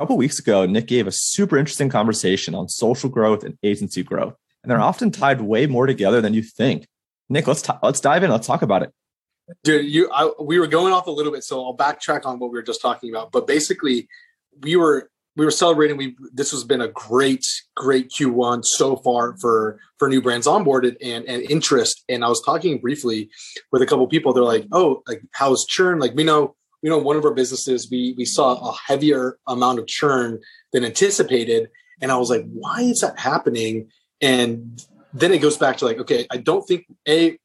A couple weeks ago, Nick gave a super interesting conversation on social growth and agency growth, and they're often tied way more together than you think. Nick, let's t- let's dive in. Let's talk about it. Dude, you I, we were going off a little bit, so I'll backtrack on what we were just talking about. But basically, we were we were celebrating. We this has been a great great Q1 so far for for new brands onboarded and and interest. And I was talking briefly with a couple people. They're like, "Oh, like how's churn? Like we know you know one of our businesses we we saw a heavier amount of churn than anticipated." And I was like, "Why is that happening?" And then it goes back to like, okay, I don't think a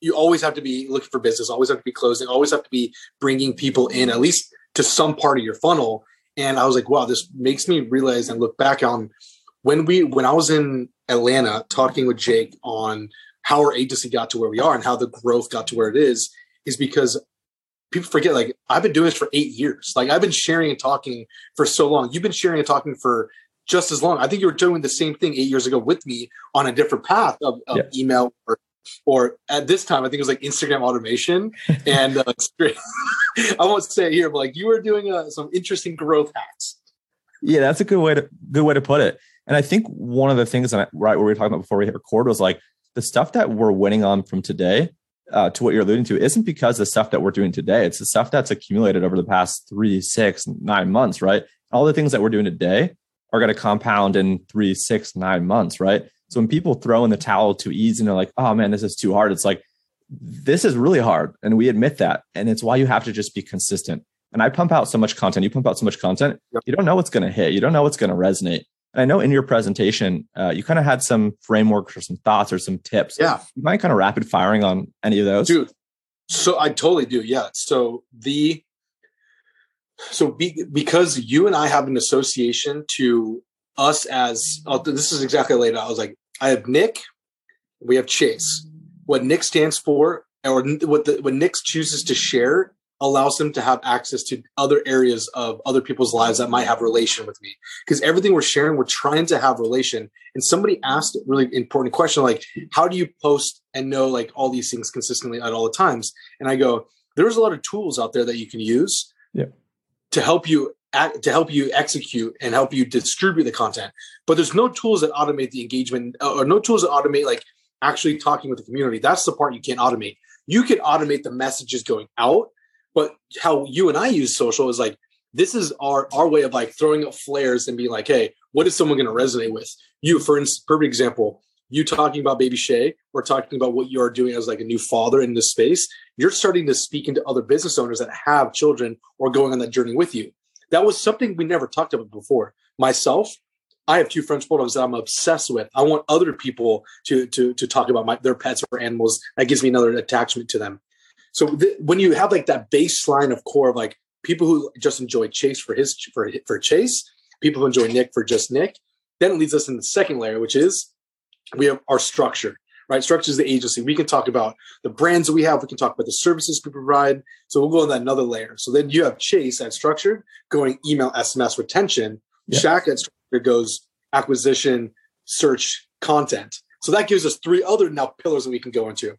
you always have to be looking for business, always have to be closing, always have to be bringing people in at least to some part of your funnel. And I was like, wow, this makes me realize and look back on when we when I was in Atlanta talking with Jake on how our agency got to where we are and how the growth got to where it is, is because people forget like I've been doing this for eight years. Like I've been sharing and talking for so long. You've been sharing and talking for just as long. I think you were doing the same thing eight years ago with me on a different path of, of yeah. email or or at this time, I think it was like Instagram automation. and uh, I won't say it here, but like you were doing uh, some interesting growth hacks. Yeah, that's a good way to good way to put it. And I think one of the things that right where we were talking about before we hit record was like the stuff that we're winning on from today uh, to what you're alluding to isn't because the stuff that we're doing today. It's the stuff that's accumulated over the past three, six, nine months, right? All the things that we're doing today are going to compound in three, six, nine months, right? So when people throw in the towel too easy and they're like, oh man, this is too hard, it's like, this is really hard. And we admit that. And it's why you have to just be consistent. And I pump out so much content, you pump out so much content, you don't know what's going to hit, you don't know what's going to resonate. And I know in your presentation, uh, you kind of had some frameworks or some thoughts or some tips. Yeah. You mind kind of rapid firing on any of those? Dude, so I totally do. Yeah. So the, so be, because you and I have an association to us as oh, this is exactly laid out. I was like, I have Nick, we have Chase. What Nick stands for, or what the, what Nick chooses to share, allows them to have access to other areas of other people's lives that might have relation with me. Because everything we're sharing, we're trying to have relation. And somebody asked a really important question, like, how do you post and know like all these things consistently at all the times? And I go, there's a lot of tools out there that you can use yeah. to help you act, to help you execute and help you distribute the content. But there's no tools that automate the engagement uh, or no tools that automate like actually talking with the community. That's the part you can't automate. You can automate the messages going out, but how you and I use social is like this is our our way of like throwing up flares and being like, hey, what is someone going to resonate with? You, for instance, perfect example. You talking about Baby Shay, or talking about what you are doing as like a new father in this space. You're starting to speak into other business owners that have children or going on that journey with you that was something we never talked about before. Myself, I have two French bulldogs that I'm obsessed with. I want other people to to to talk about my, their pets or animals. That gives me another attachment to them. So th- when you have like that baseline of core of like people who just enjoy Chase for his for for Chase, people who enjoy Nick for just Nick, then it leads us in the second layer, which is we have our structure right? Structure is the agency. We can talk about the brands that we have. We can talk about the services we provide. So we'll go on that another layer. So then you have Chase at structured going email, SMS, retention. Shaq at structured goes acquisition, search, content. So that gives us three other now pillars that we can go into.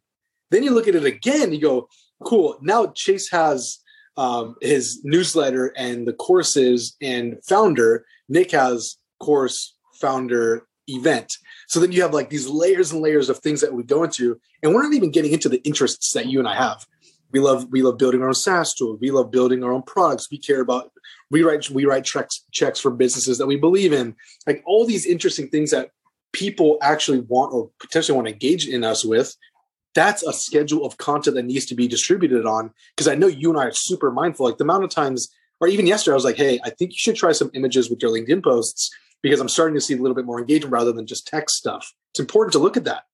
Then you look at it again, you go, cool. Now Chase has um, his newsletter and the courses and founder. Nick has course, founder, event. So then you have like these layers and layers of things that we go into, and we're not even getting into the interests that you and I have. We love we love building our own SaaS tool. We love building our own products. We care about we write we write checks checks for businesses that we believe in. Like all these interesting things that people actually want or potentially want to engage in us with. That's a schedule of content that needs to be distributed on. Because I know you and I are super mindful. Like the amount of times, or even yesterday, I was like, "Hey, I think you should try some images with your LinkedIn posts." because I'm starting to see a little bit more engagement rather than just text stuff. It's important to look at that.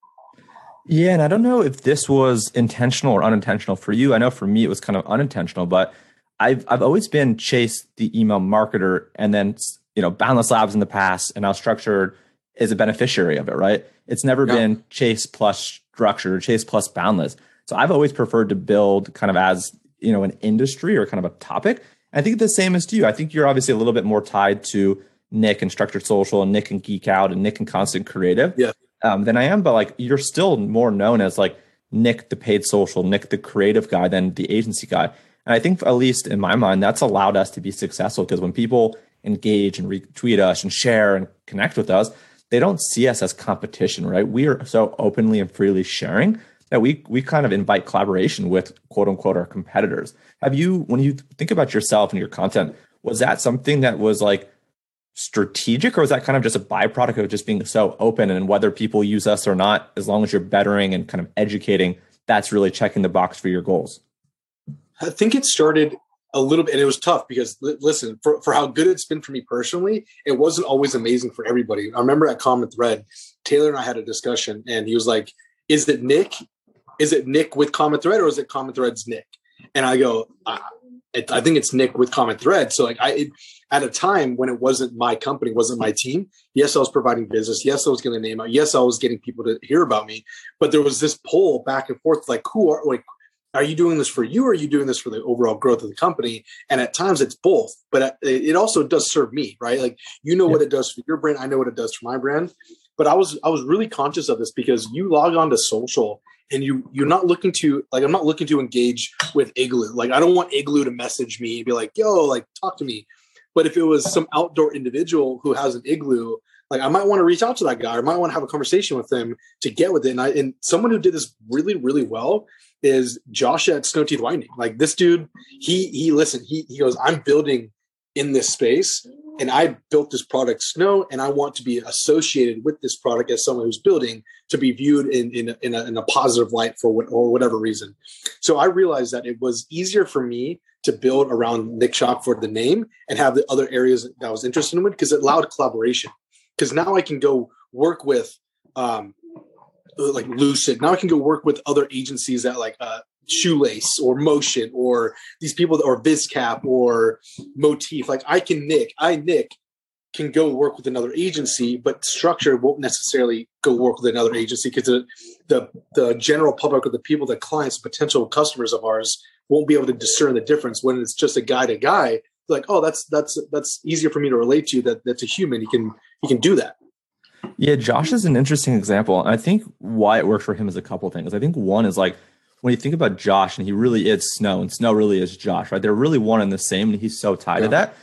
Yeah, and I don't know if this was intentional or unintentional for you. I know for me it was kind of unintentional, but I've I've always been Chase the email marketer, and then you know Boundless Labs in the past, and now Structured is a beneficiary of it, right? It's never yeah. been Chase plus Structured or Chase plus Boundless. So I've always preferred to build kind of as you know an industry or kind of a topic. And I think the same as to you. I think you're obviously a little bit more tied to Nick and Structured Social and Nick and Geek Out and Nick and Konstant Kreative yeah. um, than I am. But like you're still more known as like Nick the paid social, Nick the creative guy than the agency guy. And I think at least in my mind, that's allowed us to be successful because when people engage and retweet us and share and connect with us, they don't see us as competition, right? We are so openly and freely sharing that we we kind of invite collaboration with quote unquote our competitors. Have you, when you think about yourself and your content, was that something that was like strategic or was that kind of just a byproduct of just being so open and whether people use us or not, as long as you're bettering and kind of educating, that's really checking the box for your goals? I think it started a little bit, and it was tough because listen, for, for how good it's been for me personally, it wasn't always amazing for everybody. I remember at Common Thread, Taylor and I had a discussion, and he was like, "Is it Nick? Is it Nick with Common Thread, or is it Common Thread's Nick?" And I go, I, I think it's Nick with Common Thread. So like I, it, at a time when it wasn't my company, wasn't my team. Yes, I was providing business. Yes, I was getting the name out. Yes, I was getting people to hear about me. But there was this pull back and forth, like who are like are you doing this for you or are you doing this for the overall growth of the company? And at times it's both but it also does serve me right? Like you know yeah. what it does for your brand. I know what it does for my brand. But i was i was really conscious of this because you log on to social and you you're not looking to like i'm not looking to engage with igloo. Like i don't want igloo to message me and be like yo like talk to me. But if it was some outdoor individual who has an igloo like I might want to reach out to that guy. I might want to have a conversation with them to get with it. And I and someone who did this really, really well is Josh at Snow Teeth Whitening. Like this dude, he he listen, he he goes, I'm building in this space and I built this product Snow and I want to be associated with this product as someone who's building to be viewed in in in a, in a positive light for what, or whatever reason. So I realized that it was easier for me to build around Nick Shock for the name and have the other areas that I was interested in because it allowed collaboration. Because now I can go work with um, like Lucid. Now I can go work with other agencies that like uh, Shoelace or Motion or these people that, or Viscap or Motif. Like I can Nick, I Nick can go work with another agency, but structure won't necessarily go work with another agency because the, the the general public or the people, the clients, potential customers of ours won't be able to discern the difference when it's just a guy to guy. Like, oh, that's that's that's easier for me to relate to. That that's a human. He can he can do that. Yeah, Josh is an interesting example. I think why it worked for him is a couple things. I think one is like when you think about Josh, and he really is Snow, and Snow really is Josh, right? They're really one and the same, and he's so tied yeah. to that.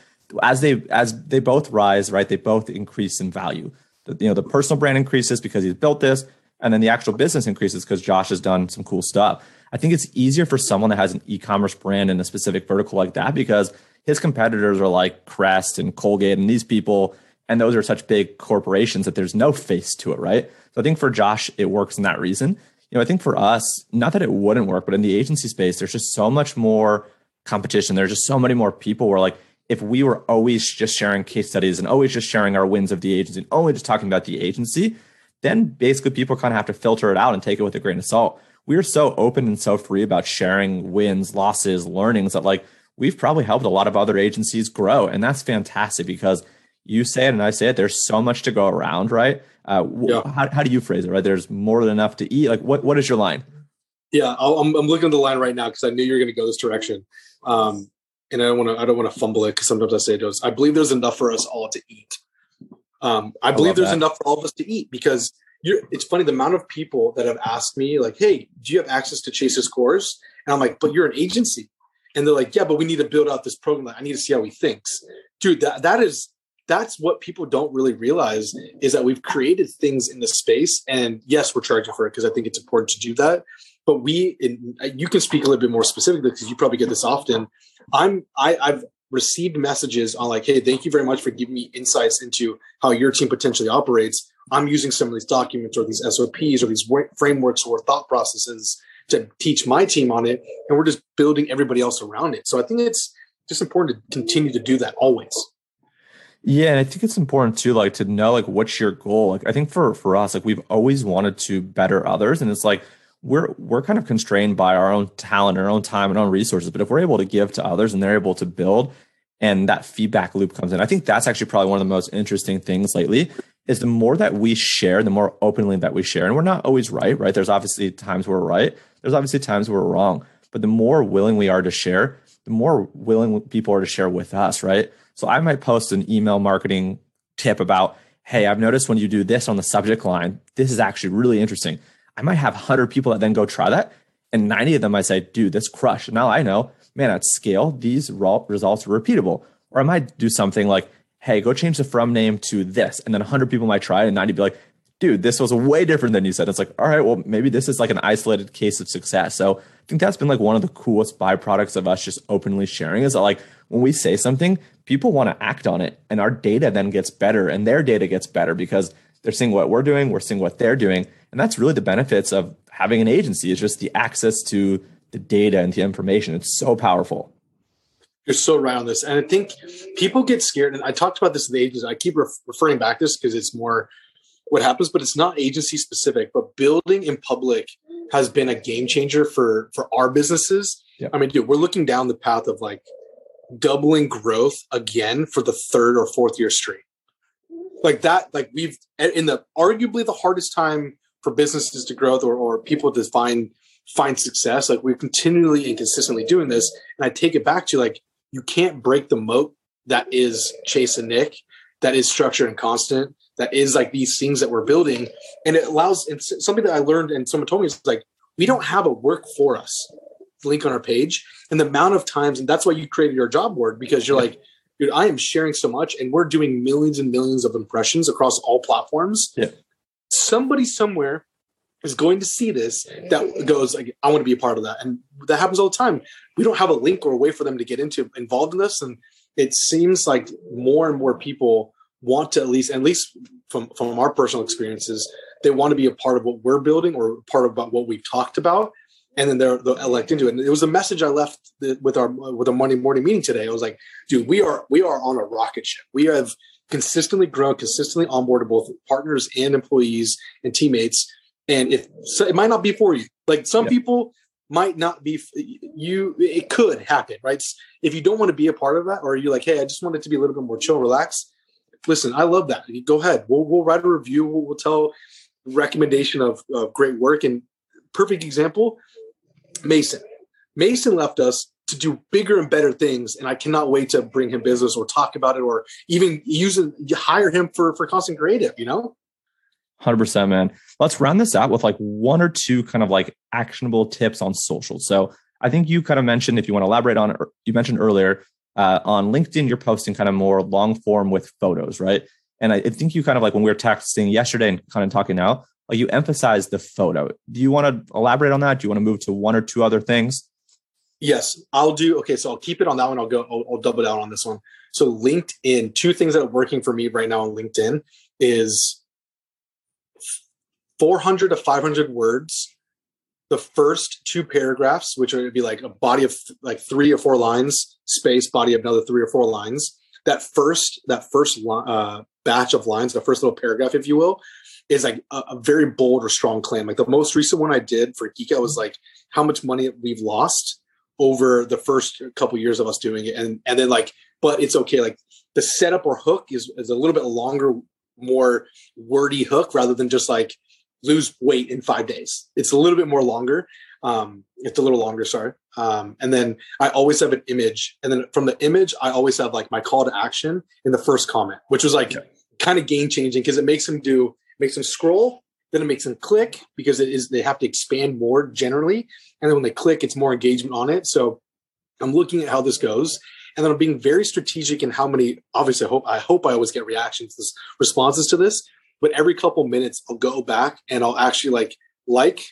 As they as they both rise, right, they both increase in value. The, you know, the personal brand increases because he's built this, and then the actual business increases because Josh has done some cool stuff. I think it's easier for someone that has an e-commerce brand in a specific vertical like that because his competitors are like Crest and Colgate and these people and those are such big corporations that there's no face to it, right? So I think for Josh, it works in that reason. You know, I think for us, not that it wouldn't work, but in the agency space, there's just so much more competition. There's just so many more people where like if we were always just sharing case studies and always just sharing our wins of the agency and only just talking about the agency, then basically people kind of have to filter it out and take it with a grain of salt. We are so open and so free about sharing wins, losses, learnings that like we've probably helped a lot of other agencies grow. And that's fantastic because you say it and I say it. There's so much to go around, right? Uh, yeah. how, how do you phrase it, right? There's more than enough to eat. Like, what, what is your line? Yeah, i am I'm looking at the line right now because I knew you were going to go this direction. Um, and I don't want to, I don't want to fumble it because sometimes I say it I believe there's enough for us all to eat. Um, I believe I there's that. enough for all of us to eat because you're, it's funny the amount of people that have asked me like, "Hey, do you have access to Chase's course?" And I'm like, "But you're an agency," and they're like, "Yeah, but we need to build out this program. I need to see how he thinks." Dude, that that is that's what people don't really realize is that we've created things in the space. And yes we're charging for it because i think it's important to do that. But we in, you can speak a little bit more specifically because you probably get this often. I'm I, i've received messages on like hey thank you very much for giving me insights into how your team potentially operates. I'm using some of these documents or these sops or these frameworks or thought processes to teach my team on it. And we're just building everybody else around it. So i think it's just important to continue to do that always yeah, and I think it's important too, like to know like what's your goal. Like I think for for us, like we've always wanted to better others, and it's like we're we're kind of constrained by our own talent, our own time, and our own resources. But if we're able to give to others and they're able to build, and that feedback loop comes in, I think that's actually probably one of the most interesting things lately. Is the more that we share, the more openly that we share, and we're not always right. Right? There's obviously times we're right. There's obviously times we're wrong. But the more willing we are to share, the more willing people are to share with us. Right? So I might post an email marketing tip about, hey, I've noticed when you do this on the subject line, this is actually really interesting. I might have 100 people that then go try that. And 90 of them might say, dude, this crushed. Now I know, man, at scale, these raw results are repeatable. Or I might do something like, hey, go change the from name to this. And then 100 people might try it and 90 be like, dude, this was way different than you said. It's like, all right, well, maybe this is like an isolated case of success. So I think that's been like one of the coolest byproducts of us just openly sharing is that like when we say something, people want to act on it and our data then gets better and their data gets better because they're seeing what we're doing, we're seeing what they're doing. And that's really the benefits of having an agency is just the access to the data and the information. It's so powerful. You're so right on this. And I think people get scared. And I talked about this in the agency. I keep ref- referring back to this because it's more what happens, but it's not agency specific. But building in public has been a game changer for for our businesses. I mean, dude, we're looking down the path of like doubling growth again for the third or fourth year straight. Like that, like we've in the arguably the hardest time for businesses to grow or, or people to find find success. Like we're continually and consistently doing this. And I take it back to like you can't break the moat that is Chase and Nick, that is structured and constant, that is like these things that we're building. And it allows and something that I learned and someone told me is like we don't have a work for us link on our page. And the amount of times, and that's why you created your job board because you're like, dude, I am sharing so much and we're doing millions and millions of impressions across all platforms. Yeah. Somebody somewhere is going to see this that goes like i want to be a part of that and that happens all the time we don't have a link or a way for them to get into involved in this and it seems like more and more people want to at least at least from from our personal experiences they want to be a part of what we're building or part of about what we've talked about. And then they're they'll elect into it. And it was a message i left with our with our monday morning meeting today. I was like dude we are we are on a rocket ship. We have consistently grown consistently onboarded both partners and employees and teammates. And if so it might not be for you. Like some yeah. people might not be you it could happen right? If you don't want to be a part of that or you're like hey i just want it to be a little bit more chill relax listen i love that. Go ahead. We'll, we'll write a review. We'll, we'll tell recommendation of, of great work. And perfect example mason. Mason left us to do bigger and better things and i cannot wait to bring him business or talk about it or even use it hire him for for Konstant Kreative you know? 100% man. Let's round this out with like one or two kind of like actionable tips on social. So i think you kind of mentioned if you want to elaborate on it er, you mentioned earlier uh, on linkedin you're posting kind of more long form with photos right? And I, think you kind of like when we were texting yesterday and kind of talking now like you emphasize the photo. Do you want to elaborate on that? Do you want to move to one or two other things? Yes i'll do okay so i'll keep it on that one. I'll go i'll, I'll double down on this one. So linkedin two things that are working for me right now on linkedin is 400 to 500 words the first two paragraphs which would be like a body of like three or four lines space body of another three or four lines that first that first uh, batch of lines the first little paragraph if you will is like a, a, very bold or strong claim. Like the most recent one i did for geeka was like how much money we've lost over the first couple years of us doing it. And and then like but it's okay. Like the setup or hook is, is a little bit longer more wordy hook rather than just like lose weight in five days. It's a little bit more longer. Um, it's a little longer, sorry. Um, and then I always have an image. And then from the image, I always have like my call to action in the first comment, which was like okay. kind of game changing because it makes them do, makes them scroll, then it makes them click because it is, they have to expand more generally. And then when they click, it's more engagement on it. So I'm looking at how this goes. And then I'm being very strategic in how many, obviously I hope, I hope I always get reactions, responses to this, but every couple minutes I'll go back and I'll actually like like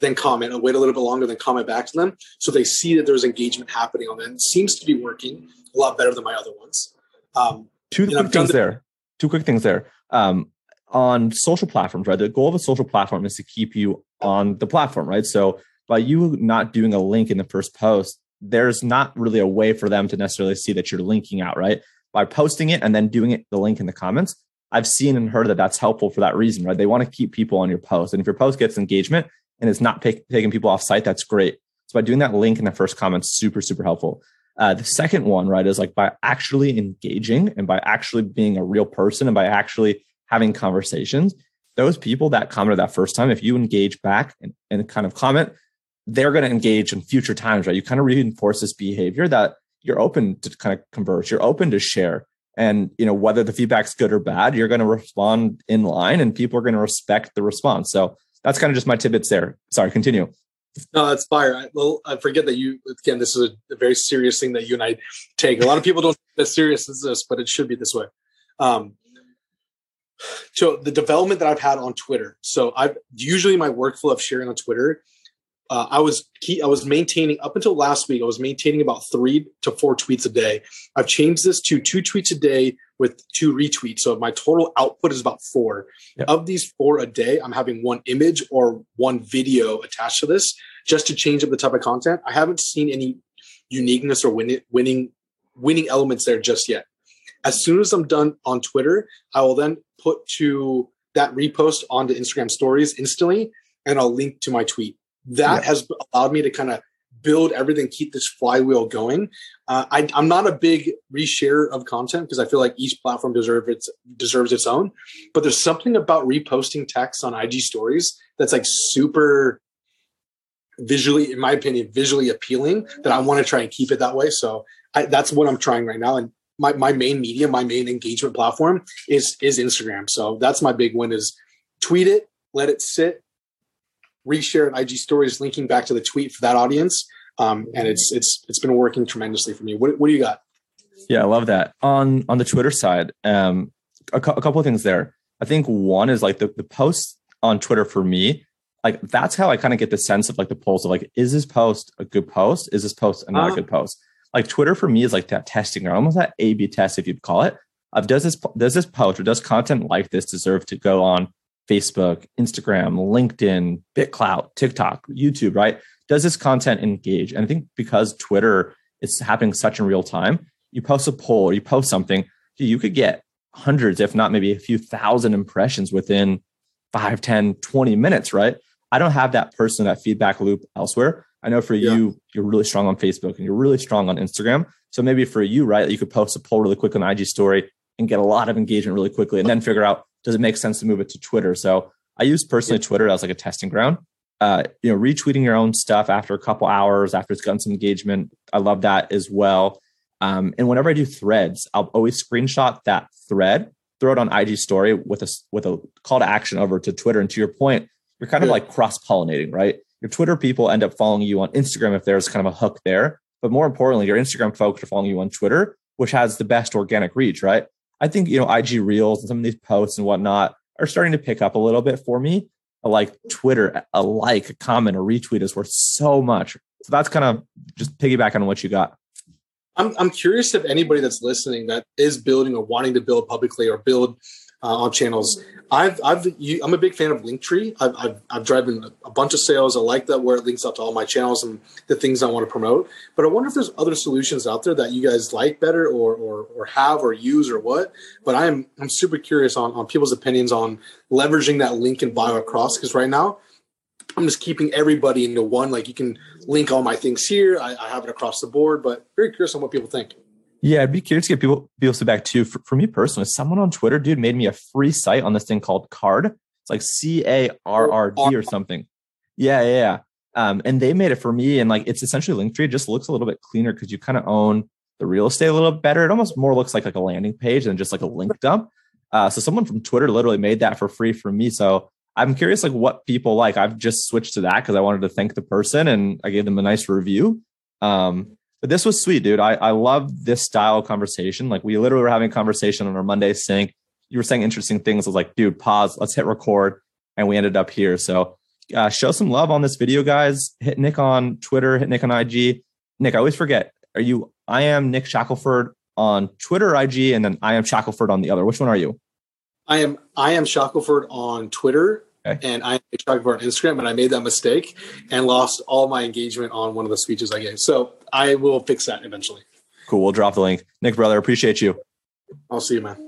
then comment. I'll wait a little bit longer, then comment back to them so they see that there's engagement happening on them. It seems to be working a lot better than my other ones. Um, Two quick things the- there. Two quick things there. Um, on social platforms, right? The goal of a social platform is to keep you on the platform, right? So by you not doing a link in the first post, there's not really a way for them to necessarily see that you're linking out, right? By posting it and then doing it the link in the comments, I've seen and heard that that's helpful for that reason, right? They want to keep people on your post. And if your post gets engagement and it's not pick, taking people off site, that's great. So by doing that link in the first comment, super, super helpful. Uh, the second one, right, is like by actually engaging and by actually being a real person and by actually having conversations, those people that commented that first time, if you engage back and, and kind of comment, they're going to engage in future times, right? You kind of reinforce this behavior that you're open to kind of converse, you're open to share, and you know whether the feedback's good or bad you're going to respond in line and people are going to respect the response so that's kind of just my tidbits there sorry continue No, that's fire. I, well, I forget that you again. This is a, very serious thing that you and I take. A lot of people don't as serious as this, but it should be this way. Um, so the development that I've had on Twitter. So I've usually my workflow of sharing on Twitter. Uh, I was key, I was maintaining up until last week. I was maintaining about three to four tweets a day. I've changed this to two tweets a day with two retweets. So my total output is about four. Yep. Of these four a day, I'm having one image or one video attached to this just to change up the type of content. I haven't seen any uniqueness or winning winning winning elements there just yet. As soon as I'm done on Twitter, I will then put to that repost onto Instagram stories instantly and I'll link to my tweet. That yeah. has allowed me to kind of build everything, keep this flywheel going. Uh, I, am not a big reshare of content because I feel like each platform deserves its deserves its own. But there's something about reposting text on IG stories that's like super visually, in my opinion, visually appealing that I want to try and keep it that way. So I, that's what I'm trying right now. And my, my main media, my main engagement platform is is Instagram. So that's my big one is tweet it, let it sit, reshare an IG stories linking back to the tweet for that audience. Um, and it's it's it's been working tremendously for me. What, what do you got? Yeah, I love that. On on the Twitter side, um, a, cu- a couple of things there. I think one is like the, the posts on Twitter for me, like that's how I kind of get the sense of like the pulse of like, is this post a good post? Is this post a not uh-huh. a good post? Like Twitter for me is like that testing or almost that A B test, if you'd call it. Of does this does this post or does content like this deserve to go on Facebook, Instagram, LinkedIn, BitClout, TikTok, YouTube, right? Does this content engage? And I think because Twitter is happening such in real time, you post a poll or you post something, you could get hundreds, if not maybe a few thousand impressions within 5, 10, 20 minutes, right? I don't have that person, that feedback loop elsewhere. I know for yeah. you, you're really strong on Facebook and you're really strong on Instagram. So maybe for you, right, you could post a poll really quick on IG story and get a lot of engagement really quickly and then figure out does it make sense to move it to Twitter? So I use personally Twitter as like a testing ground. Uh, you know, retweeting your own stuff after a couple hours after it's gotten some engagement. I love that as well. Um, and whenever I do threads, I'll always screenshot that thread, throw it on IG story with a with a call to action over to Twitter. And to your point, you're kind of like cross pollinating, right? Your Twitter people end up following you on Instagram if there's kind of a hook there. But more importantly, your Instagram folks are following you on Twitter, which has the best organic reach, right? I think, you know, IG Reels and some of these posts and whatnot are starting to pick up a little bit for me. Like Twitter, a like, a comment, a retweet is worth so much. So that's kind of just piggyback on what you got. I'm, I'm curious if anybody that's listening that is building or wanting to build publicly or build uh, on channels. I've I've you, I'm a big fan of Linktree. I've, I've I've driven a bunch of sales. I like that where it links up to all my channels and the things I want to promote. But I wonder if there's other solutions out there that you guys like better or or, or have or use or what. But I'm I'm super curious on on people's opinions on leveraging that link in bio across because right now I'm just keeping everybody into one. Like you can link all my things here. I, I have it across the board, but very curious on what people think. Yeah, I'd be curious to get people people's feedback too. For, for me personally, someone on Twitter, dude, made me a free site on this thing called Carrd. It's like C A R R D or something. Yeah, yeah, yeah. Um, and they made it for me, and like it's essentially Linktree. It just looks a little bit cleaner because you kind of own the real estate a little better. It almost more looks like like a landing page than just like a link dump. Uh, so someone from Twitter literally made that for free for me. So I'm curious like what people like. I've just switched to that because I wanted to thank the person and I gave them a nice review. Um, but this was sweet, dude. I, I love this style of conversation. Like we literally were having a conversation on our Monday sync. You were saying interesting things. I was like, dude, pause. Let's hit record. And we ended up here. So uh, show some love on this video, guys. Hit Nick on Twitter. Hit Nick on IG. Nick, I always forget. Are you? I am Nick Shackelford on Twitter, IG, and then I am Shackelford on the other. Which one are you? I am. I am Shackelford on Twitter Okay. And I talked about Instagram, and I made that mistake and lost all my engagement on one of the speeches I gave. So I will fix that eventually. Cool. We'll drop the link. Nick, brother, appreciate you. I'll see you, man.